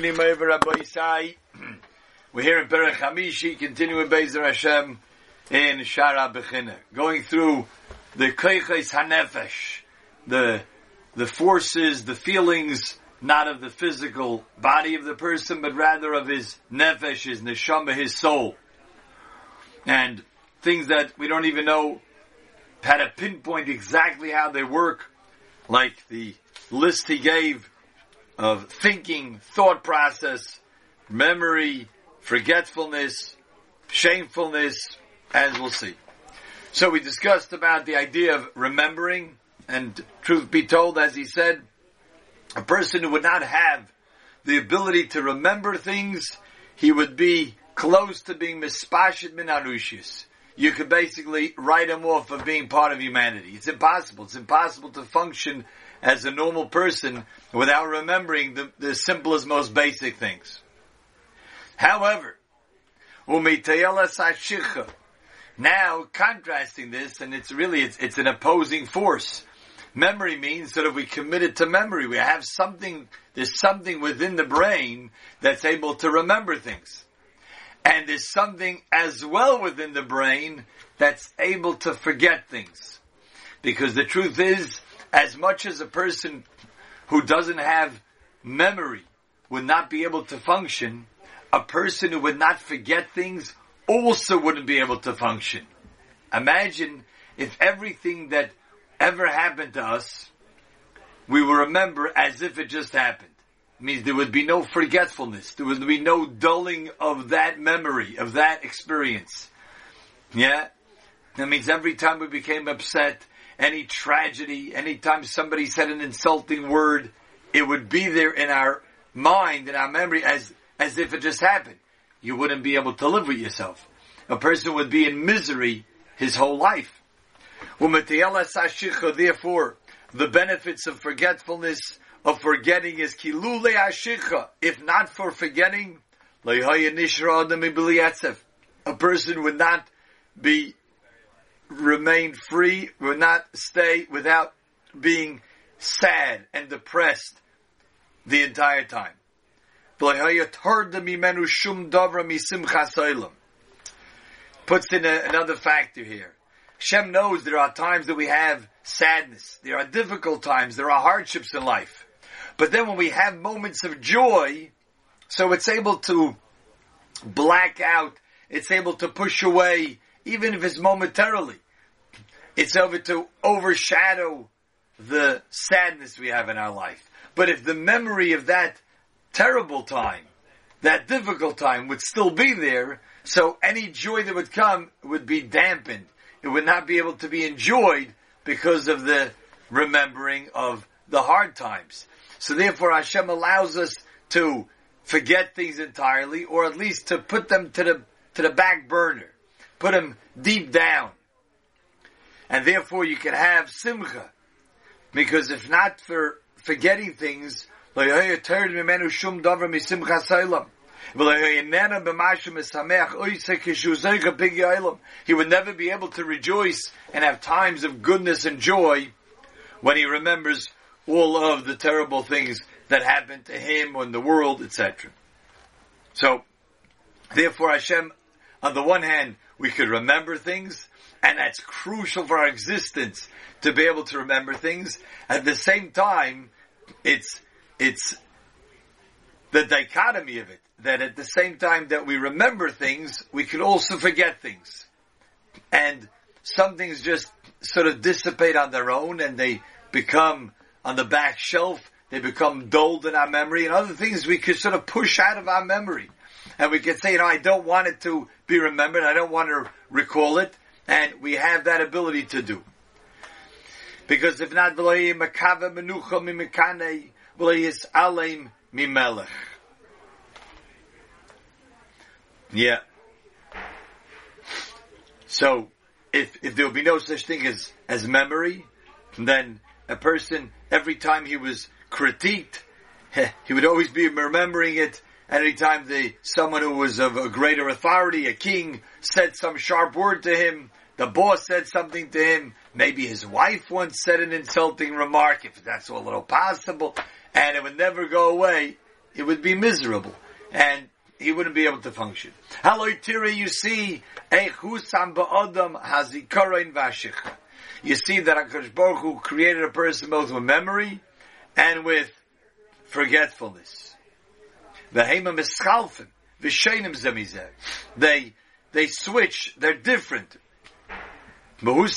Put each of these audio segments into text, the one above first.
evening, Me'ever Rabbi Isai. We're here in Perek Hamishi, continuing Bezer Hashem in Shara Bechina, going through the Keiches Hanefesh, the, the forces, the feelings, not of the physical body of the person, but rather of his nefesh, his neshama, his soul. And things that we don't even know how to pinpoint exactly how they work, like the list he gave of thinking, thought process, memory, forgetfulness, shamefulness, as we'll see. So we discussed about the idea of remembering, and truth be told, as he said, a person who would not have the ability to remember things, he would be close to being mispashit min anushis. You could basically write him off of being part of humanity. It's impossible. It's impossible to function as a normal person without remembering the, the simplest, most basic things. However, now contrasting this, and it's really, it's, it's an opposing force. Memory means that if we commit it to memory, we have something, there's something within the brain that's able to remember things. And there's something as well within the brain that's able to forget things. Because the truth is, as much as a person who doesn't have memory would not be able to function, a person who would not forget things also wouldn't be able to function. Imagine if everything that ever happened to us, we will remember as if it just happened. It means there would be no forgetfulness. There would be no dulling of that memory, of that experience. Yeah? That means every time we became upset, any tragedy, anytime somebody said an insulting word, it would be there in our mind, in our memory, as, as if it just happened. You wouldn't be able to live with yourself. A person would be in misery his whole life. Therefore, the benefits of forgetfulness, of forgetting is kilule ashicha. If not for forgetting, a person would not be remain free, will not stay without being sad and depressed the entire time. Puts in a, another factor here. Shem knows there are times that we have sadness. There are difficult times. There are hardships in life. But then when we have moments of joy, so it's able to black out, it's able to push away, even if it's momentarily. It's over to overshadow the sadness we have in our life. But if the memory of that terrible time, that difficult time would still be there, so any joy that would come would be dampened it would not be able to be enjoyed because of the remembering of the hard times. So therefore Hashem allows us to forget things entirely, or at least to put them to the, to the back burner. Put them deep down. And therefore you can have simcha. Because if not for forgetting things, he would never be able to rejoice and have times of goodness and joy when he remembers all of the terrible things that happened to him or in the world, etc. So, therefore Hashem, on the one hand, we could remember things, and that's crucial for our existence to be able to remember things. At the same time, it's, it's the dichotomy of it that at the same time that we remember things, we can also forget things. And some things just sort of dissipate on their own and they become on the back shelf, they become dulled in our memory, and other things we could sort of push out of our memory. And we could say, you know, I don't want it to be remembered, I don't want to recall it, and we have that ability to do. Because if not. Yeah. So, if, if there would be no such thing as, as memory, then a person, every time he was critiqued, he would always be remembering it. Any time the, someone who was of a greater authority, a king, said some sharp word to him, the boss said something to him, maybe his wife once said an insulting remark, if that's all all possible, and it would never go away. it would be miserable, and he wouldn't be able to function. Haloitiri, you see. You see that HaKadosh Baruch Hu created a person both with memory and with forgetfulness. V'heima mischalfen, v'sheinim zemizeh. They, they switch, they're different. But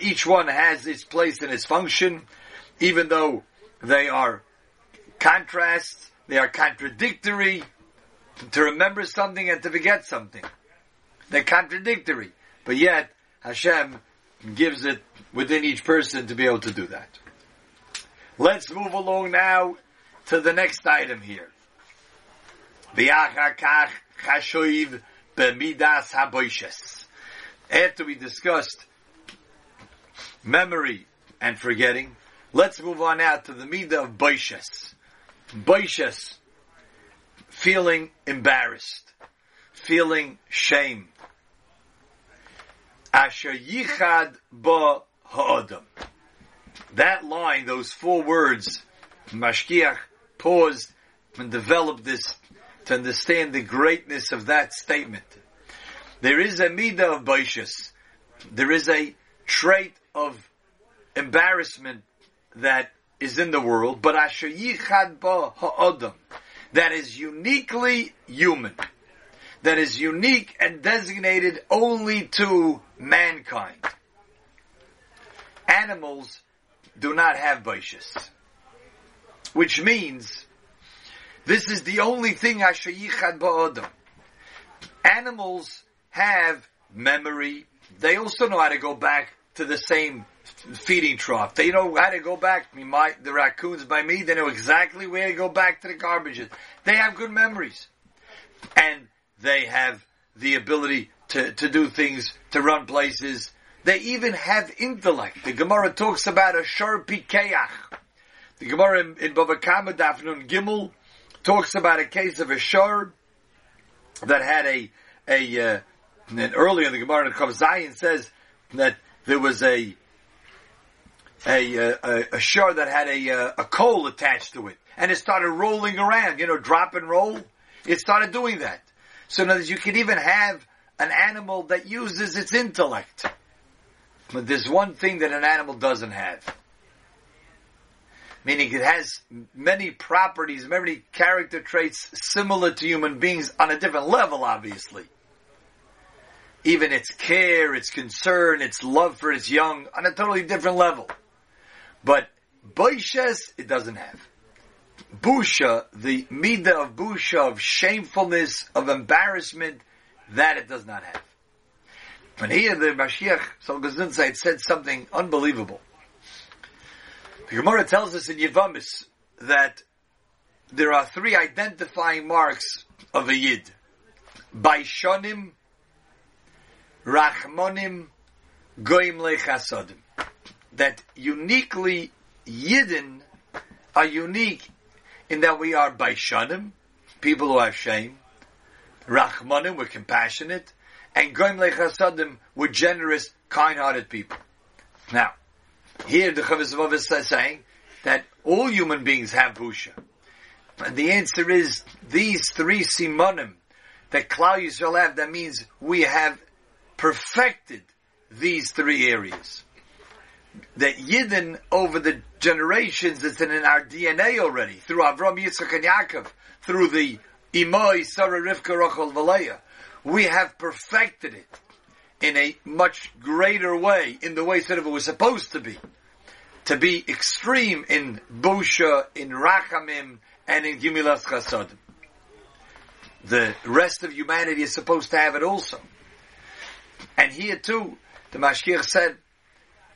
each one has its place and its function, even though they are contrasts, they are contradictory. To remember something and to forget something. They're contradictory. But yet, Hashem gives it within each person to be able to do that. Let's move along now to the next item here. After we discussed memory and forgetting, let's move on now to the midah of boishes. Boishes, feeling embarrassed, feeling shame. Asher yichad ba ha'adam. That line, those four words, Mashgiach paused and developed this to understand the greatness of that statement. There is a midah of baishas. There is a trait of embarrassment that is in the world, but asher ba ha'odam, that is uniquely human, that is unique and designated only to mankind. Animals do not have baishas, which means this is the only thing Asher Yichad Ba'odam. Animals have memory. They also know how to go back to the same feeding trough. They know how to go back. My, the raccoons by me, they know exactly where to go back to the garbages. They have good memories. And they have the ability to, to do things, to run places. They even have intellect. The Gemara talks about a shor pikeach. The Gemara in, in Bava Kama Dafnun Gimel talks about a case of a shor that had a a uh, and earlier in the Gemara in Zayin says that there was a a a, a shor that had a uh, a coal attached to it, and it started rolling around. You know, drop and roll. It started doing that. So, words, you can even have an animal that uses its intellect. But there's one thing that an animal doesn't have meaning it has many properties, many character traits similar to human beings on a different level, obviously. Even its care, its concern, its love for its young, on a totally different level. But boishes, it doesn't have. Busha, the midah of busha, of shamefulness, of embarrassment, that it does not have. When here the Mashgiach, Sol said something unbelievable. The Gemara tells us in Yevamis that there are three identifying marks of a Yid. Baishonim, Rachmonim, Goim Lechasodim. That uniquely Yidden are unique in that we are Baishonim, people who have shame, Rachmonim, we're compassionate, and Goim Lechasodim, we're generous, kind-hearted people. Now, here the Chavos is saying that all human beings have busha. And the answer is these three simonim that Klal Yisrael have, that means we have perfected these three areas. That Yidden over the generations, it's in our DNA already, through Avram, Yitzchak, and Yaakov, through the Imoi, Sarah, Rivka, Rachel, Valea. We have perfected it in a much greater way, in the way that it was supposed to be. To be extreme in Busha, in Rachamim, and in Gimilas Chasadim. The rest of humanity is supposed to have it also. And here too, the Mashgiach said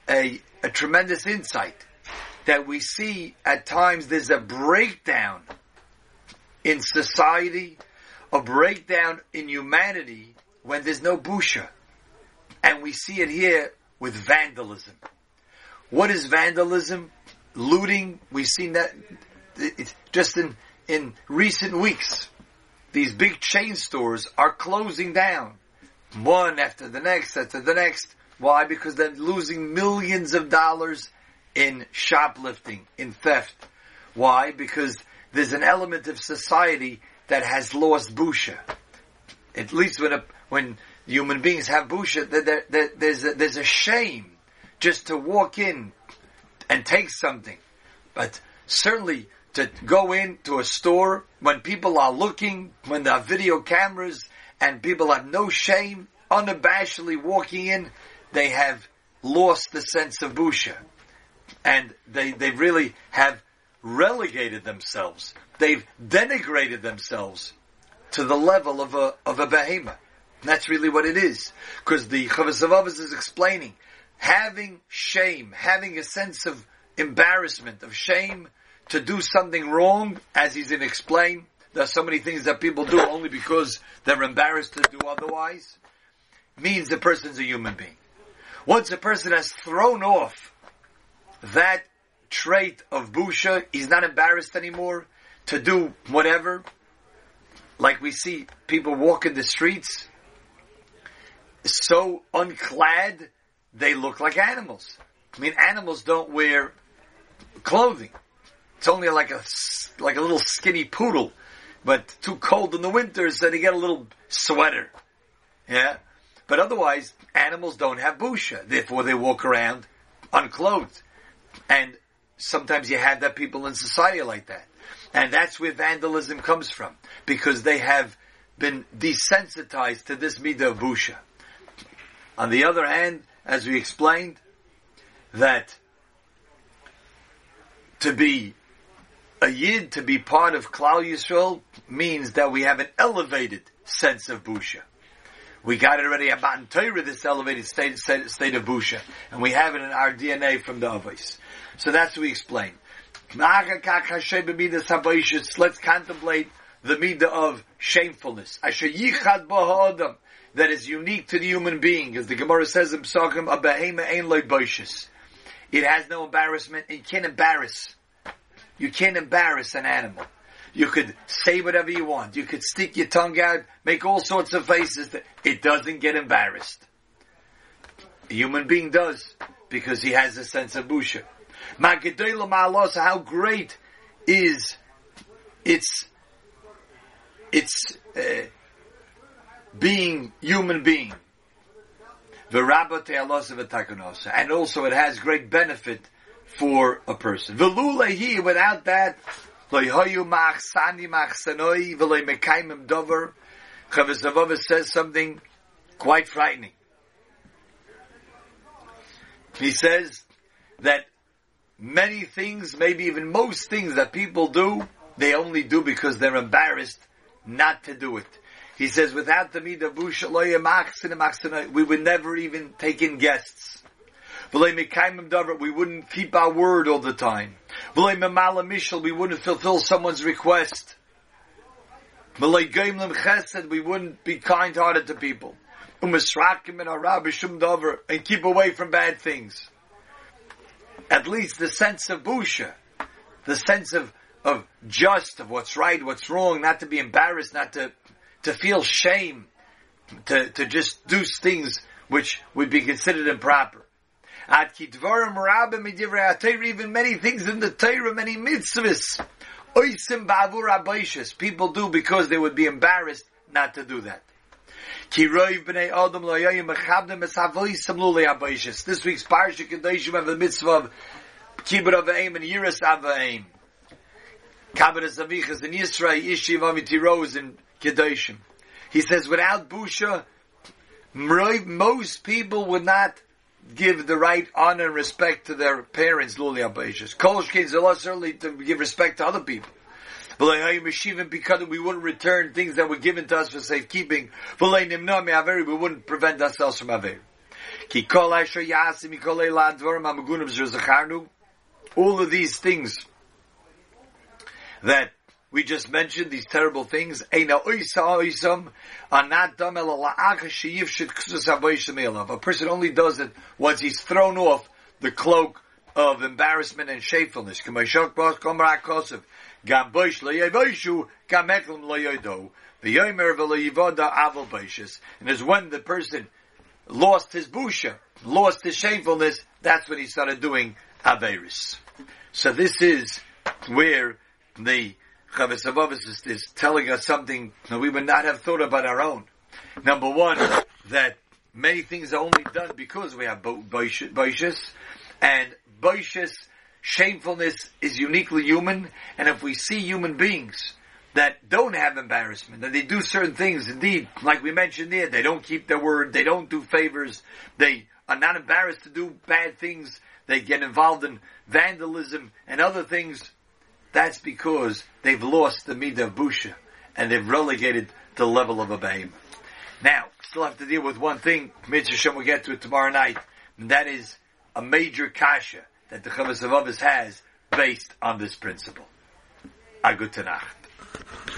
a, a tremendous insight that we see at times there's a breakdown in society, a breakdown in humanity when there's no busha. And we see it here with vandalism. What is vandalism? Looting. We've seen that just in, in recent weeks. These big chain stores are closing down. One after the next, after the next. Why? Because they're losing millions of dollars in shoplifting, in theft. Why? Because there's an element of society that has lost busha. At least when a, when human beings have busha, there, there, there's a, there's a shame just to walk in and take something. But certainly to go into a store when people are looking, when there are video cameras and people have no shame, unabashedly walking in, they have lost the sense of busha. And they, they really have relegated themselves. They've denigrated themselves to the level of a, of a behemoth. That's really what it is. Because the Chavos is explaining, having shame, having a sense of embarrassment, of shame to do something wrong, as he's in explain, there are so many things that people do only because they're embarrassed to do otherwise, means the person's a human being. Once a person has thrown off that trait of busha, he's not embarrassed anymore to do whatever. Like we see people walk in the streets, so unclad, they look like animals. I mean, animals don't wear clothing. It's only like a like a little skinny poodle, but too cold in the winter, so they get a little sweater. Yeah, but otherwise, animals don't have busha. Therefore, they walk around unclothed, and sometimes you have that people in society like that, and that's where vandalism comes from because they have been desensitized to this midah of busha. On the other hand, as we explained, that to be a yid, to be part of Klal Yisrael, means that we have an elevated sense of busha. We got it already about Torah, this elevated state, state, state, of busha, and we have it in our DNA from the Avos. So that's what we explain. Let's contemplate the midah of shamefulness. That is unique to the human being, as the Gemara says in Psachim, a behema ein loy It has no embarrassment. It can't embarrass. You can't embarrass an animal. You could say whatever you want. You could stick your tongue out, make all sorts of faces. It doesn't get embarrassed. A human being does because he has a sense of busha. How great is its its uh, being human being. And also it has great benefit for a person. V'lulehi, without that. Chavos says something quite frightening. He says that many things, maybe even most things that people do, they only do because they're embarrassed not to do it. He says, without the midah busha we would never even take in guests. We wouldn't keep our word all the time. We wouldn't fulfill someone's request. We wouldn't be kind-hearted to people. And keep away from bad things. At least the sense of busha, the sense of, of just, of what's right, what's wrong, not to be embarrassed, not to, to feel shame, to, to just do things which would be considered improper. At kidvarim rabim midivrei even many things in the Torah, many mitzvahs. Oisim ba'avur abayshis. People do because they would be embarrassed not to do that. This week's parsha kedoshim have the mitzvah of kibbut avayim and yiras avayim. Kabbalah Zavichas in Yisrael, Ishiv Amitiro in Kedoshim. He says, without Busha, most people would not give the right honor and respect to their parents, Luli Abayishas. Kolshkin Zala certainly to give respect to other people. Because We wouldn't return things that were given to us for safekeeping. We wouldn't prevent ourselves from Aver. All of these things that we just mentioned these terrible things. A person only does it once he's thrown off the cloak of embarrassment and shamefulness. And it's when the person lost his busha, lost his shamefulness, that's when he started doing Averis. So this is where the HaLevavos is, is telling us something that we would not have thought about our own. Number one, that many things are only done because we have boishis, and boishis, shamefulness is uniquely human, and if we see human beings that don't have embarrassment, that they do certain things, indeed, like we mentioned there, they don't keep their word, they don't do favors, they are not embarrassed to do bad things, they get involved in vandalism and other things, that's because they've lost the midah of busha, and they've relegated to the level of a behemoth. Now, still have to deal with one thing, Mitzvah will get to it tomorrow night, and that is a major kasha that the Chavos HaLevavos has based on this principle. A good Tanakh.